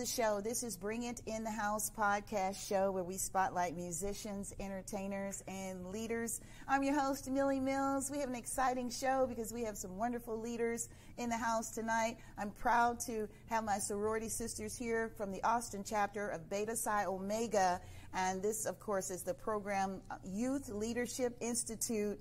the show. This is Bring It in the House podcast show where we spotlight musicians, entertainers, and leaders. I'm your host, Milli Mills. We have an exciting show because we have some wonderful leaders in the house tonight. I'm proud to have my sorority sisters here from the Austin chapter of Beta Psi Omega. And this, of course, is the program Youth Leadership Institute.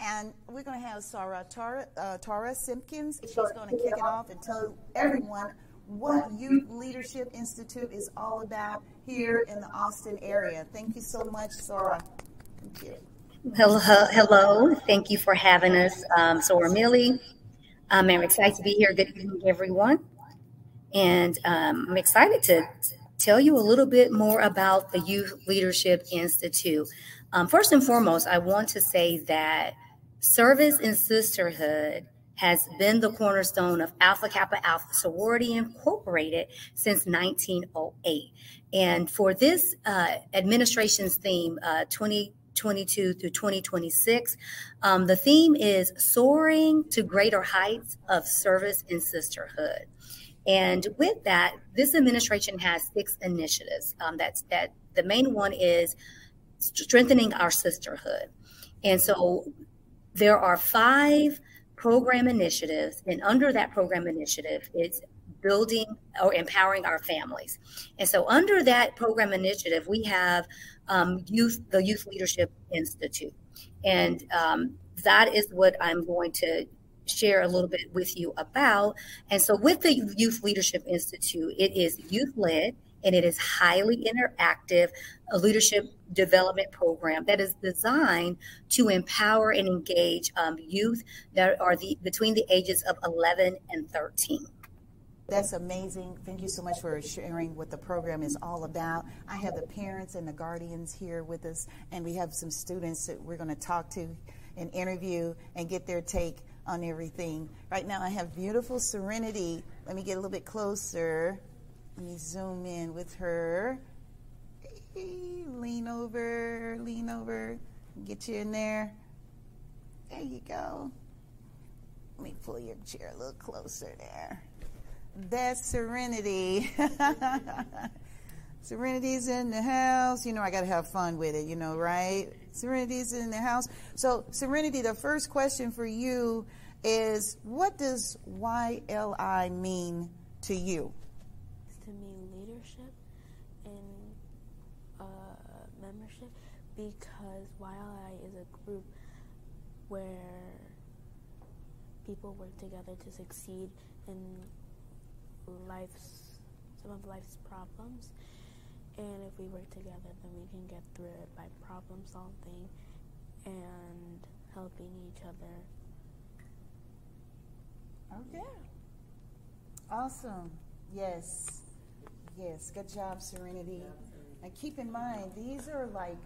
And we're going to have Sarah Tara, uh, Tara Simpkins. She's going to kick it off and tell everyone what Youth Leadership Institute is all about here in the Austin area. Thank you so much, Soror. Thank you. Hello, hello. Thank you for having us, um, Soror Milli. Um, I'm excited to be here. Good evening, everyone. And um, I'm excited to tell you a little bit more about the Youth Leadership Institute. Um, first and foremost, I want to say that service and sisterhood has been the cornerstone of Alpha Kappa Alpha Sorority Incorporated since 1908. And for this uh, administration's theme, uh, 2022 through 2026, um, the theme is soaring to greater heights of service and sisterhood. And with that, this administration has six initiatives. Um, that's that. The main one is strengthening our sisterhood, and so there are five program initiatives, and under that program initiative, it's building or empowering our families. And so, under that program initiative, we have um, youth, the Youth Leadership Institute, and um, that is what I'm going to share a little bit with you about. And so, with the Youth Leadership Institute, it is youth led and it is highly interactive a leadership development program that is designed to empower and engage um, youth that are the between the ages of 11 and 13 that's amazing. Thank you so much for sharing what the program is all about. I have the parents and the guardians here with us, and we have some students that we're going to talk to and interview and get their take on everything. Right now, I have beautiful Serenity. Let me get a little bit closer. Let me zoom in with her. Lean over, lean over, get you in there. There you go. Let me pull your chair a little closer there. That's Serenity. Serenity's in the house. You know, I got to have fun with it, you know, right? Serenity's in the house. So, Serenity, the first question for you is what does YLI mean to you? to mean leadership and uh, membership because YLI is a group where people work together to succeed in life's some of life's problems. And if we work together then we can get through it by problem solving and helping each other. Okay. Awesome. Yes. Yes, good job, Serenity. And keep in mind, these are like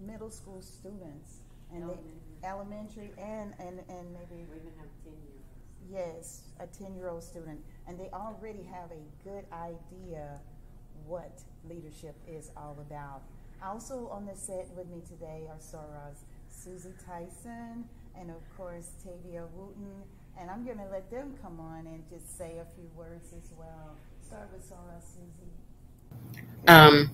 middle school students, and elementary, they, elementary and, and, and maybe we even have ten year olds. Yes, a ten year old student, and they already have a good idea what leadership is all about. Also on the set with me today are Sorors Susie Tyson and of course Tavia Wooten, and I'm going to let them come on and just say a few words as well. Start with Soror, Susie. Um,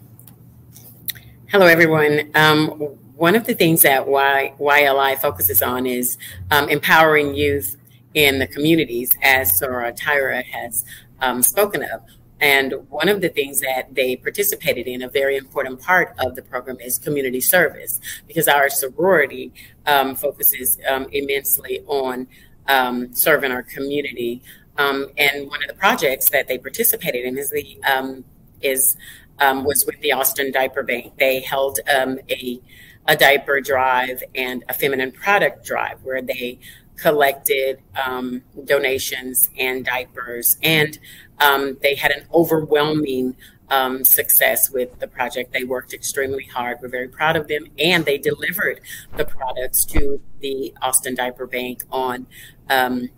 hello, everyone. Um, one of the things that y, YLI focuses on is um, empowering youth in the communities, as Soror Tyra has um, spoken of. And one of the things that they participated in, a very important part of the program, is community service, because our sorority um, focuses um, immensely on um, serving our community. Um, and one of the projects that they participated in is the um, is um, was with the Austin Diaper Bank. They held a a diaper drive and a feminine product drive where they collected um, donations and diapers, and um, they had an overwhelming um, success with the project. They worked extremely hard. We're very proud of them, and they delivered the products to the Austin Diaper Bank on um,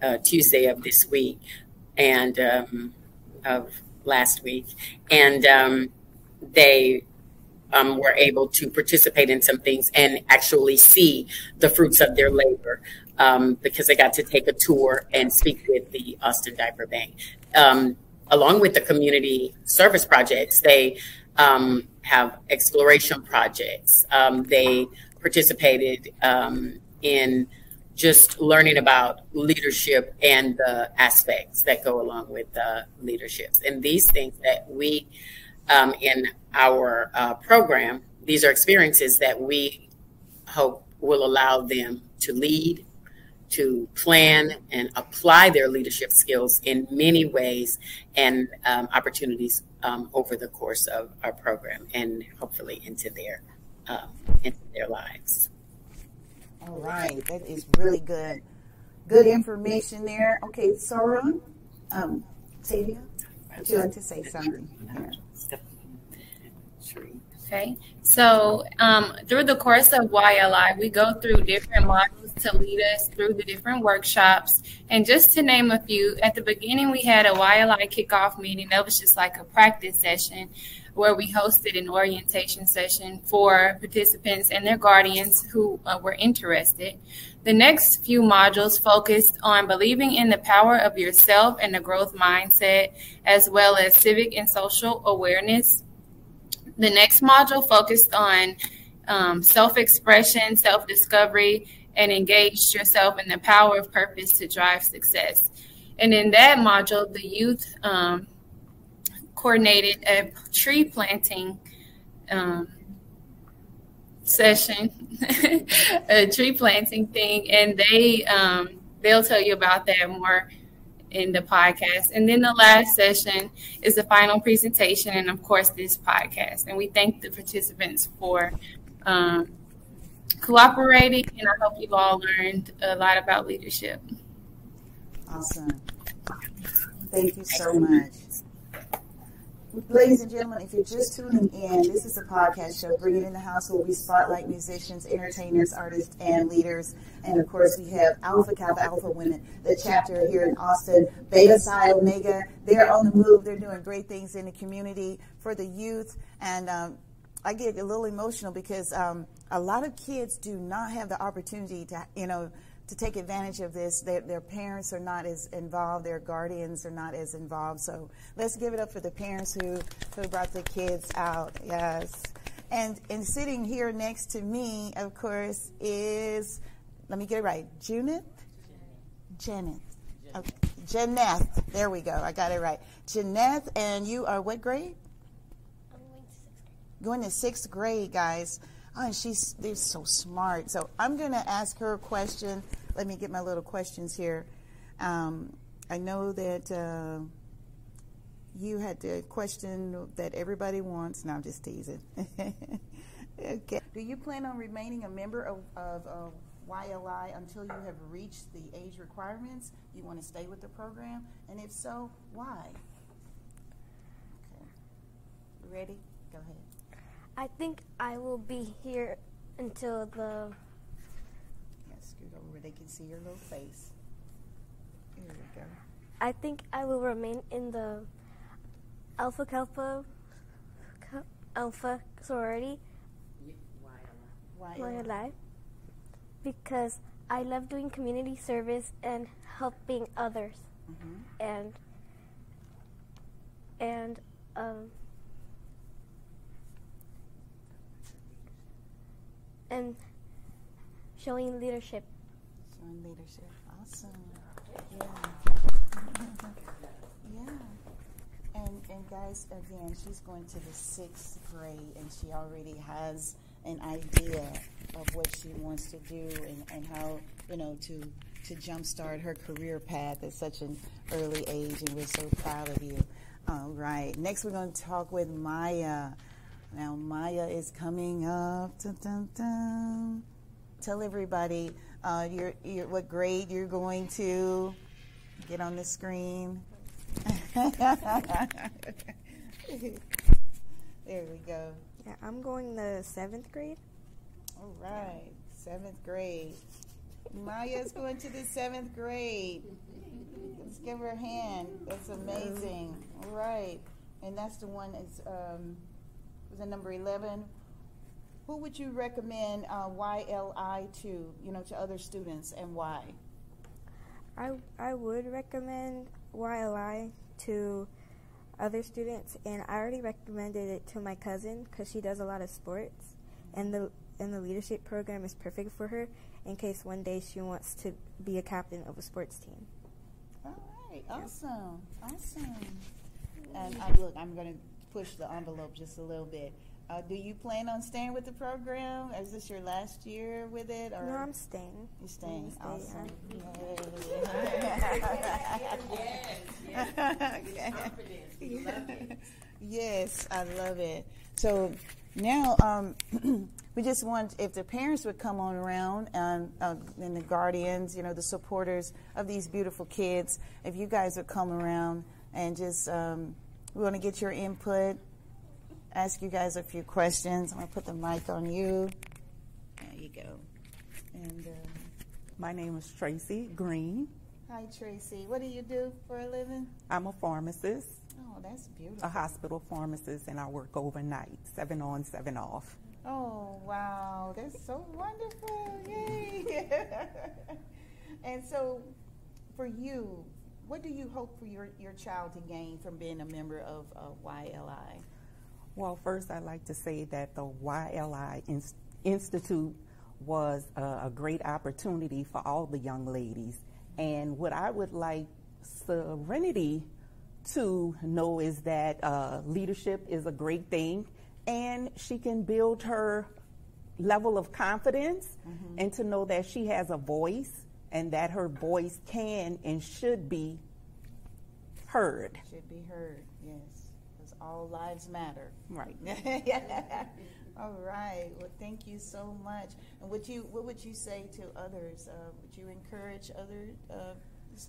uh, Tuesday of this week and um, of last week, and um, they um, were able to participate in some things and actually see the fruits of their labor um, because they got to take a tour and speak with the Austin Diaper Bank. Um, along with the community service projects, they um, have exploration projects. Um, they participated um, in just learning about leadership and the aspects that go along with uh, leaderships. And these things that we, um, in our uh, program, these are experiences that we hope will allow them to lead, to plan, and apply their leadership skills in many ways and um, opportunities um, over the course of our program and hopefully into their um, into their lives. All right, that is really good. Good information there. Okay, Soror, um, Tavia, would you like to say something? Okay, so um, through the course of YLI, we go through different modules to lead us through the different workshops. And just to name a few, at the beginning, we had a YLI kickoff meeting. That was just like a practice session where we hosted an orientation session for participants and their guardians who uh, were interested. The next few modules focused on believing in the power of yourself and the growth mindset, as well as civic and social awareness. The next module focused on um, self expression, self discovery, and engaged yourself in the power of purpose to drive success. And in that module, the youth um, coordinated a tree planting um, session, a tree planting thing, and they um, they'll tell you about that more in the podcast. And then the last session is the final presentation, and of course this podcast. And we thank the participants for um, cooperating, and I hope you've all learned a lot about leadership. Awesome. Thank you so much. Ladies and gentlemen, if you're just tuning in, this is a podcast show, Bring It in the House, where we spotlight musicians, entertainers, artists, and leaders. And of course, we have Alpha Kappa Alpha Women, the chapter here in Austin, Beta Psi Omega. They're on the move. They're doing great things in the community for the youth. And um, I get a little emotional because um, a lot of kids do not have the opportunity to, you know, to take advantage of this. Their, their, parents are not as involved, their guardians are not as involved. So let's give it up for the parents who, who brought the kids out. Yes. And, and sitting here next to me, of course, is, let me get it right, Junith? Janet. Okay. Janeth. There we go. I got it right. Janeth, and you are what grade? I'm going to sixth grade. Going to sixth grade, guys. Oh, and she's they're so smart. So I'm going to ask her a question. Let me get my little questions here. Um, I know that uh, you had the question that everybody wants. Now I'm just teasing. okay. Do you plan on remaining a member of, of, of YLI until you have reached the age requirements? You want to stay with the program? And if so, why? Okay. Ready? Go ahead. I think I will be here until the. Yeah, scoot over where they can see your little face. Here we go. I think I will remain in the Alpha Kappa Alpha sorority Why? my life because I love doing community service and helping others Mhm. and and um and showing leadership. Showing leadership. Awesome. Yeah. yeah. And and guys, again, she's going to the sixth grade, and she already has an idea of what she wants to do and, and how you know to to jumpstart her career path at such an early age, and we're so proud of you. All right. Next, we're going to talk with Maya. Now, Maya is coming up. Dun, dun, dun. Tell everybody uh, your, your, what grade you're going to. Get on the screen. there we go. Yeah, I'm going to seventh grade. All right, seventh grade. Maya's going to the seventh grade. Let's give her a hand. That's amazing. All right, and that's the one that's um, was it number eleven. Who would you recommend uh, YLI to? You know, to other students, and why? I I would recommend YLI to other students, and I already recommended it to my cousin because she does a lot of sports, and the and the leadership program is perfect for her in case one day she wants to be a captain of a sports team. All right, awesome, awesome. And I look, I'm going to push the envelope just a little bit. Uh, do you plan on staying with the program? Is this your last year with it? Or No, I'm staying. you staying? Staying, Awesome. yes, I love it. So now um, we just want if the parents would come on around and, uh, and the guardians, you know, the supporters of these beautiful kids, if you guys would come around and just um, we want to get your input, ask you guys a few questions. I'm gonna put the mic on you. There you go. And uh, My name is Tracy Green. hi, Tracy. What do you do for a living? I'm a pharmacist, Oh, that's beautiful. a hospital pharmacist, and I work overnight, seven on, seven off. Oh, wow. That's so wonderful. Yay. and so, for you, what do you hope for your, your child to gain from being a member of uh, YLI? Well, first, I'd like to say that the YLI Ins- Institute was a, a great opportunity for all the young ladies. And what I would like Serenity to know is that uh, leadership is a great thing, and she can build her level of confidence and to know that she has a voice and that her voice can and should be heard. Should be heard, yes, because all lives matter. Right. All right. Well, thank you so much. And would you, what would you say to others? Uh, would you encourage other? Uh,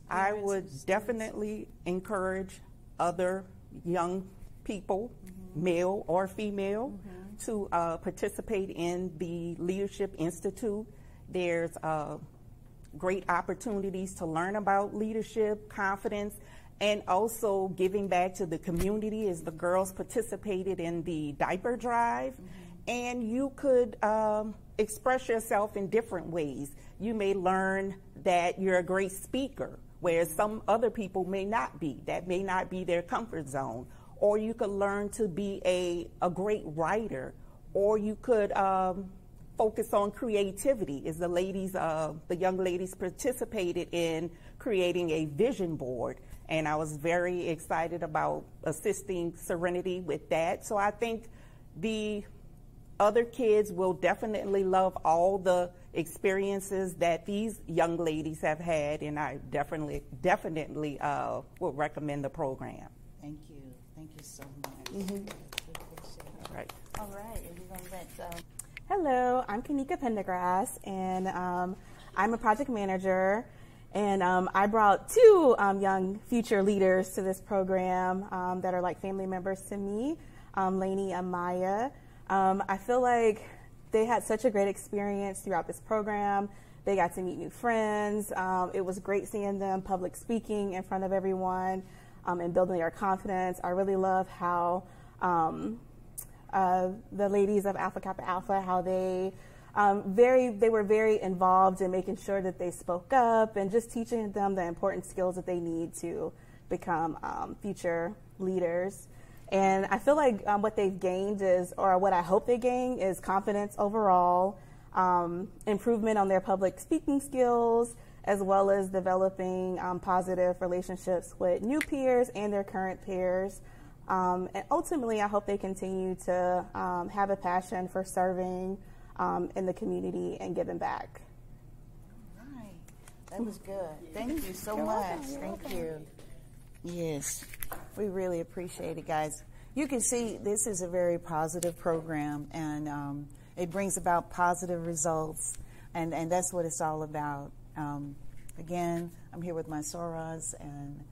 I would definitely encourage other young people, Mm-hmm. male or female, to uh, participate in the Leadership Institute. There's uh, great opportunities to learn about leadership, confidence, and also giving back to the community as the girls participated in the diaper drive. And you could um, express yourself in different ways. You may learn that you're a great speaker, whereas some other people may not be. That may not be their comfort zone. Or you could learn to be a, a great writer, or you could um, focus on creativity is the ladies, uh, the young ladies participated in creating a vision board. And I was very excited about assisting Serenity with that. So I think the other kids will definitely love all the experiences that these young ladies have had, and I definitely, definitely uh, would recommend the program. Thank you. Thank you so much. We appreciate it. Right. All right. And we're going to let um, Hello, I'm Kanika Pendergrass, and um, I'm a project manager. And um, I brought two um, young future leaders to this program um, that are like family members to me, um, Lainey and Maya. Um, I feel like they had such a great experience throughout this program. They got to meet new friends. Um, it was great seeing them public speaking in front of everyone um, and building their confidence. I really love how um, the ladies of Alpha Kappa Alpha, how they um, very they were very involved in making sure that they spoke up and just teaching them the important skills that they need to become um, future leaders. And I feel like um, what they've gained is, or what I hope they gain, is confidence overall, um, improvement on their public speaking skills, as well as developing um, positive relationships with new peers and their current peers. Um, and ultimately, I hope they continue to um, have a passion for serving um, in the community and giving back. Right. That was good. Thank you so much. Thank you. Yes, we really appreciate it, guys. You can see this is a very positive program, and um, it brings about positive results, and, and that's what it's all about. Um, again, I'm here with my Sorors, and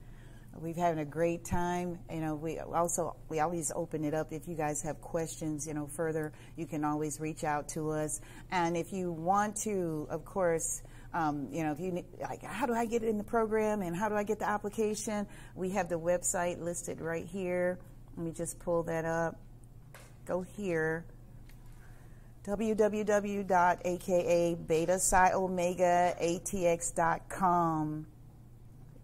we've having a great time. You know, we also we always open it up. If you guys have questions, you know, further, you can always reach out to us. And if you want to, of course, um, you know, if you like, how do I get in the program and how do I get the application? We have the website listed right here. Let me just pull that up. Go here www.aka beta psi omega atx.com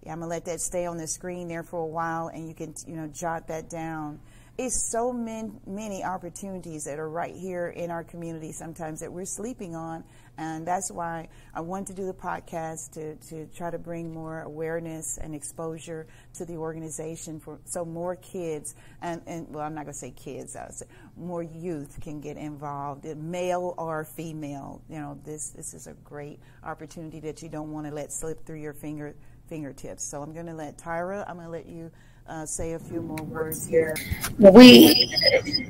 I'm gonna let that stay on the screen there for a while, and you can you know jot that down. It's so many many opportunities that are right here in our community sometimes that we're sleeping on, and that's why I want to do the podcast to to try to bring more awareness and exposure to the organization for so more kids and and well I'm not gonna say kids I say more youth can get involved, male or female. You know this this is a great opportunity that you don't want to let slip through your finger fingertips. So I'm going to let Tyra, I'm going to let you uh, say a few more words here. We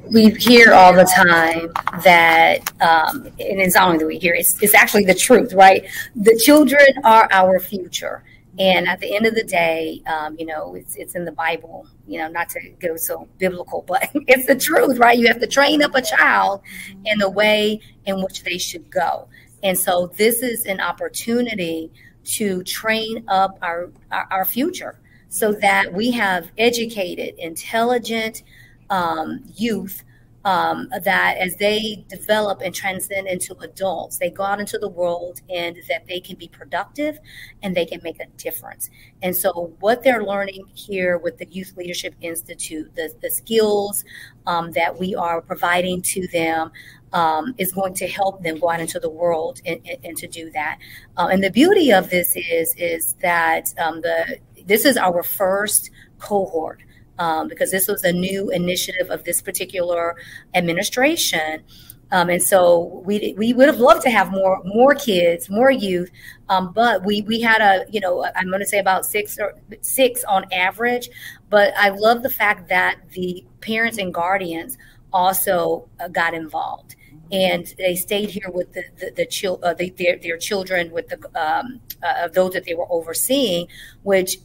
we hear all the time that, um, and it's not only that we hear, it's, it's actually the truth, right? The children are our future. And at the end of the day, um, you know, it's, it's in the Bible, you know, not to go so biblical, but it's the truth, right? You have to train up a child in the way in which they should go. And so this is an opportunity to train up our, our, our future so that we have educated, intelligent um, youth um, that as they develop and transcend into adults, they go out into the world and that they can be productive and they can make a difference. And so, what they're learning here with the Youth Leadership Institute, the, the skills um, that we are providing to them, um, is going to help them go out into the world and, and, and to do that. Uh, and the beauty of this is is that um, the this is our first cohort um, because this was a new initiative of this particular administration. Um, and so we, we would have loved to have more more kids, more youth, um, but we we had a you know I'm going to say about six or six on average. But I love the fact that the parents and guardians also uh, got involved and they stayed here with the the, the, chil- uh, the their, their children with the um, uh, those that they were overseeing, which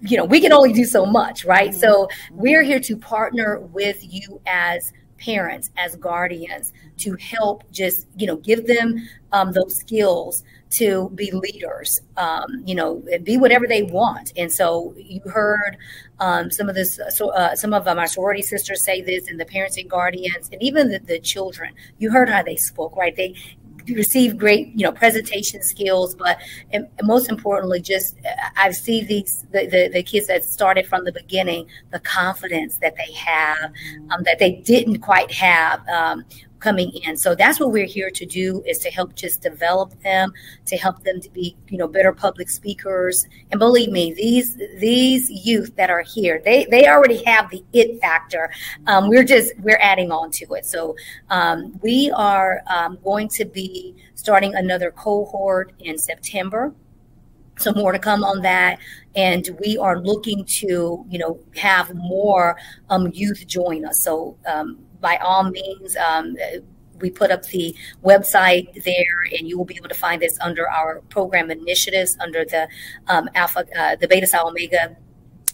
you know we can only do so much, right? Mm-hmm. So we're here to partner with you as parents, as guardians, to help just you know give them um, those skills to be leaders, um, you know, be whatever they want. And so you heard um, some of this, so, uh, some of my sorority sisters say this, and the parents and guardians, and even the, the children. You heard how they spoke, right? They receive great, you know, presentation skills, but most importantly, just I see these the, the, the kids that started from the beginning, the confidence that they have, um, that they didn't quite have um, coming in. So that's what we're here to do is to help just develop them, to help them to be, you know, better public speakers. And believe me, these these youth that are here, they they already have the it factor. Um, we're just we're adding on to it. So um, we are um, going to be starting another cohort in September. So more to come on that, and we are looking to, you know, have more um, youth join us. So um, by all means, um, we put up the website there, and you will be able to find this under our program initiatives under the um, Alpha, uh, the Beta Psi Omega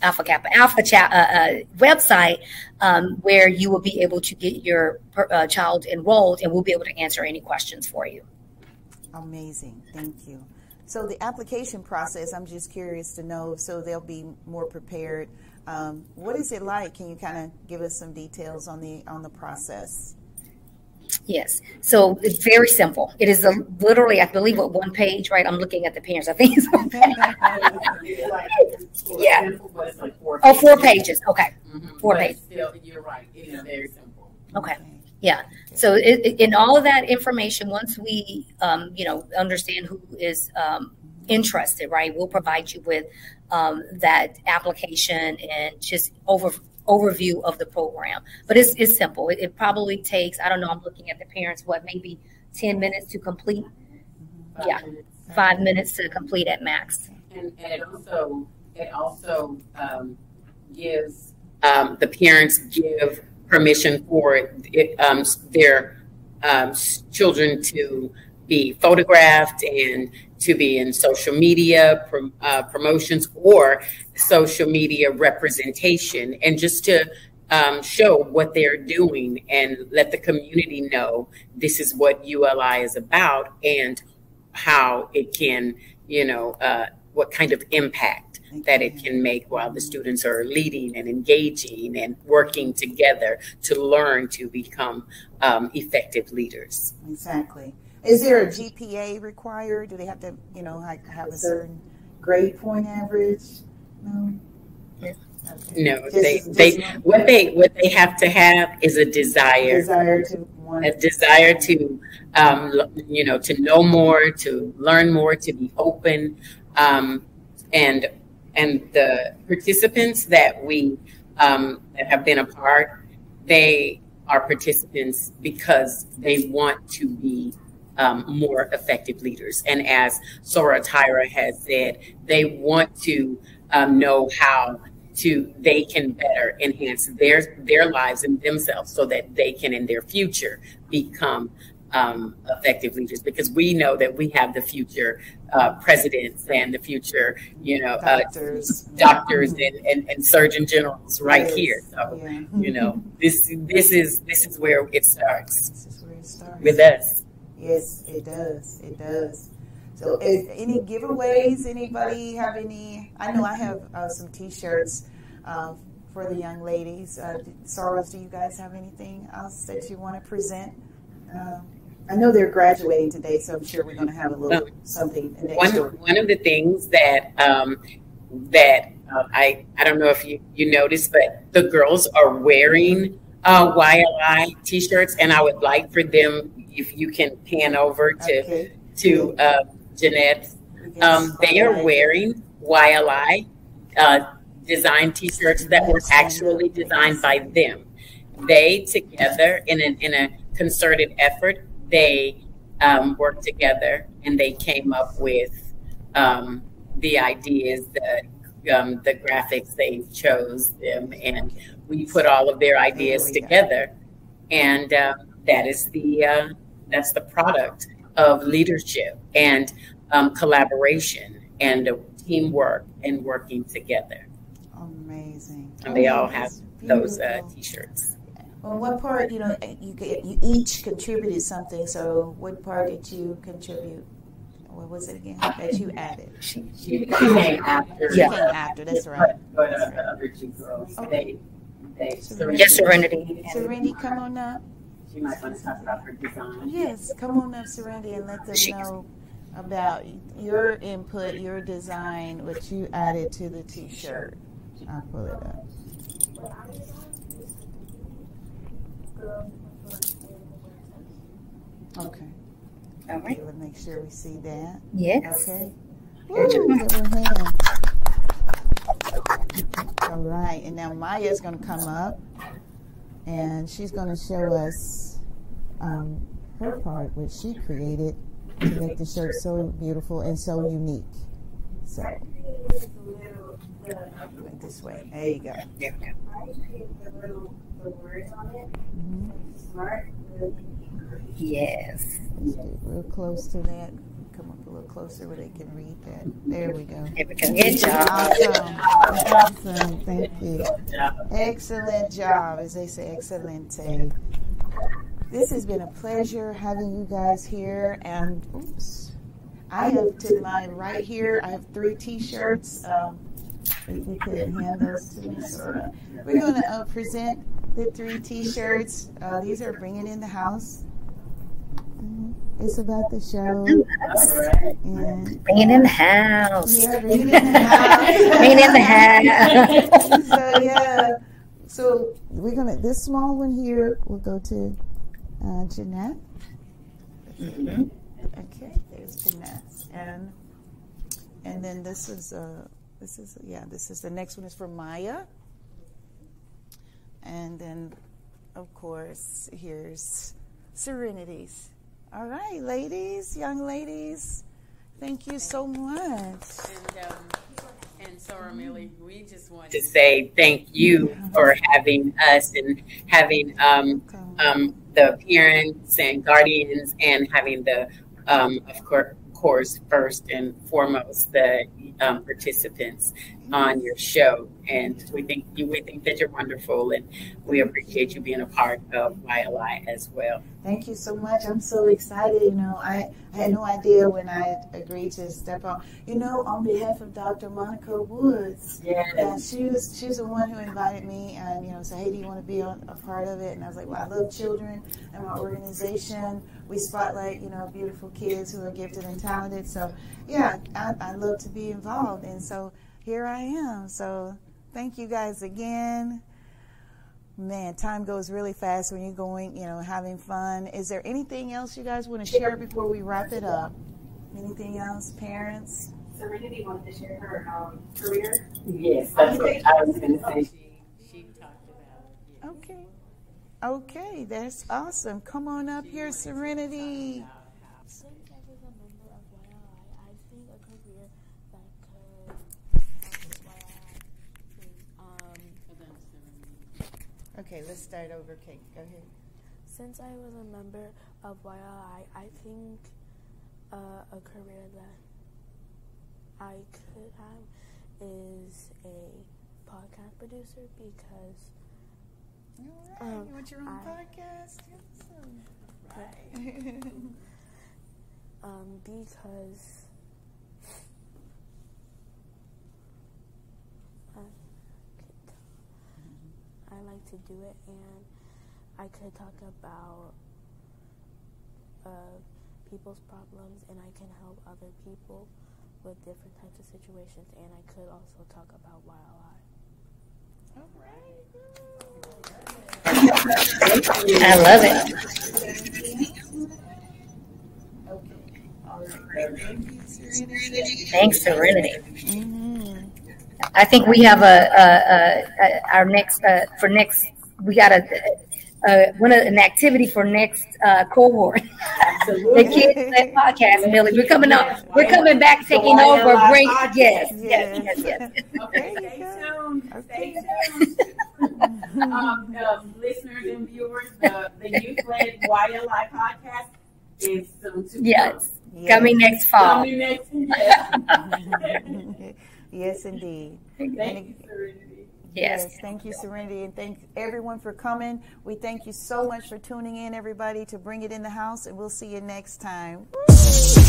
Alpha Kappa Alpha cha- uh, uh, website, um, where you will be able to get your uh, child enrolled, and we'll be able to answer any questions for you. Amazing, thank you. So the application process, I'm just curious to know, so they'll be more prepared um, what is it like? Can you kind of give us some details on the on the process? Yes. So it's very simple. It is a, literally, I believe, what one page, right? I'm looking at the parents. I think it's one yeah. Oh, four pages. Okay. Mm-hmm. Four pages. you're right. It is very simple. Okay. Yeah. So it, in all of that information, once we, um, you know, understand who is um, interested, right, we'll provide you with um, that application and just over overview of the program. But it's, it's simple. It, it, probably takes, I don't know, I'm looking at the parents, what, maybe 10 minutes to complete? Five yeah, minutes. five minutes to complete at max. And, and it also, it also um, gives um, the parents give permission for it, um, their um, children to be photographed and to be in social media prom, uh, promotions or social media representation, and just to um, show what they're doing and let the community know this is what ULI is about and how it can, you know, uh, what kind of impact that it can make while the students are leading and engaging and working together to learn to become um, effective leaders. Exactly. Is there a GPA required? Do they have to, you know, have a certain grade point average? No. No, they they what they what they have to have is a desire, desire to want a desire to um, you know to know more, to learn more, to be open, um, and and the participants that we um, that have been a part, they are participants because they want to be um, more effective leaders. And as Soror Tyra has said, they want to um, know how to they can better enhance their their lives and themselves so that they can in their future become um, effective leaders because we know that we have the future uh, presidents and the future, you know, doctors, uh, doctors and, and, and, surgeon generals right yes. here. So, yeah. you know, this this is this is where it starts. This is where it starts with us. Yes, it does. It does. So, is, any giveaways? Anybody have any? I know I have uh, some T-shirts uh, for the young ladies. Uh, Sorors, do you guys have anything else that you want to present? Um, I know they're graduating today, so I'm sure we're going to have a little something. One, one of the things that um, that uh, I I don't know if you you noticed, but the girls are wearing uh, YLI t-shirts, and I would like for them if you can pan over to okay. to uh, Jeanette. Um, they are wearing YLI uh, design t-shirts that were actually designed by them. They together in an in a concerted effort they um, worked together and they came up with um, the ideas, the, um, the graphics, they chose them, and we put all of their ideas together. And uh, that is the uh, that's the product of leadership and um, collaboration and teamwork and working together. Amazing. And they all have those uh, t-shirts. Well, what part, you know, you, you each contributed something. So, what part did you contribute? What was it again that you added? She, she came after. She yeah. came after. That's right. But uh, the other two girls, okay. they, they Serenity. Yes, Serenity. Serenity, come on up. She might want to talk about her design. Yes, come on up, Serenity, and let them know about your input, your design, what you added to the T-shirt. I'll pull it up. Okay. All right. Let's make sure we see that. Yes. Okay. Ooh, All right, and now Maya is going to come up, and she's going to show us um, her part, which she created to make the shirt so beautiful and so unique. So, this way. There you go. Yeah the words on it. Mm-hmm. Smart. Yes. real close to that. Come up a little closer where they can read that. There we go. Good job. Awesome. Awesome. Thank you. Excellent job, as they say, excellent. This has been a pleasure having you guys here. And oops, I have to my right here. I have three T-shirts. Um, if you could hand those to me, Soror. We're going to uh, present the three T-shirts. Uh, these are bringing in the house. Mm-hmm. It's about the show. And, bringing in the house. Yeah, bringing in the house. bringing in the house. so yeah. So we're gonna this small one here we'll go to uh, Jeanette. Mm-hmm. Okay, there's Jeanette, and and then this is uh this is yeah this is the next one is for Maya. And then, of course, here's Serenities. All right, ladies, young ladies, thank you so much. And, um, and Soror Milli, we just want to say thank you for having us and having um, um, the parents and guardians and having the, um, of course, first and foremost, the um, participants on your show, and we think you we think that you're wonderful, and we appreciate you being a part of YLI as well. Thank you so much. I'm so excited. You know, I, I had no idea when I agreed to step on. You know, on behalf of Dr. Monica Woods, yes. she was she's the one who invited me, and you know, said, "Hey, do you want to be on, a part of it?" And I was like, "Well, I love children, and my organization we spotlight you know beautiful kids who are gifted and talented. So, yeah, I, I love to be involved, and so here I am. So, thank you guys again man, time goes really fast when you're going, you know, having fun. Is there anything else you guys want to share before we wrap it up? Anything else, parents? Serenity wanted to share her um, career. Yes, that's what I was going to say. She, she talked about. Yes. Okay. Okay, that's awesome. Come on up here, Serenity. Since I was a member of YLI, I think a career that could help YLI is um, Okay, let's start over. Kate, go ahead. Since I was a member of YLI, I think uh, a career that I could have is a podcast producer because right, Um, you want your own I- podcast? Awesome. Right. um, because I, could- I like to do it and I could talk about uh, people's problems and I can help other people with different types of situations and I could also talk about YLI. All right. I love it. Okay. All right. Thank Serenity. Thanks, Serenity. I think we have a, a, a, a our next uh, for next. We got a, a one of- an activity for next uh, cohort. the kids that podcast, Milli. We're coming on. We're coming back, taking over. Bring yes, yes, yes, yes. There Okay, stay tuned. Okay. Stay tuned. um, um, listeners and viewers, the, the Youth Led YLI podcast is soon to Yes, Yes. coming next fall. Coming next year. yes, indeed. Thank And- you, Serenity. Yes. Thank you, Serenity, and thank everyone for coming. We thank you so much for tuning in, everybody, to Bring It in the House, and we'll see you next time. Woo!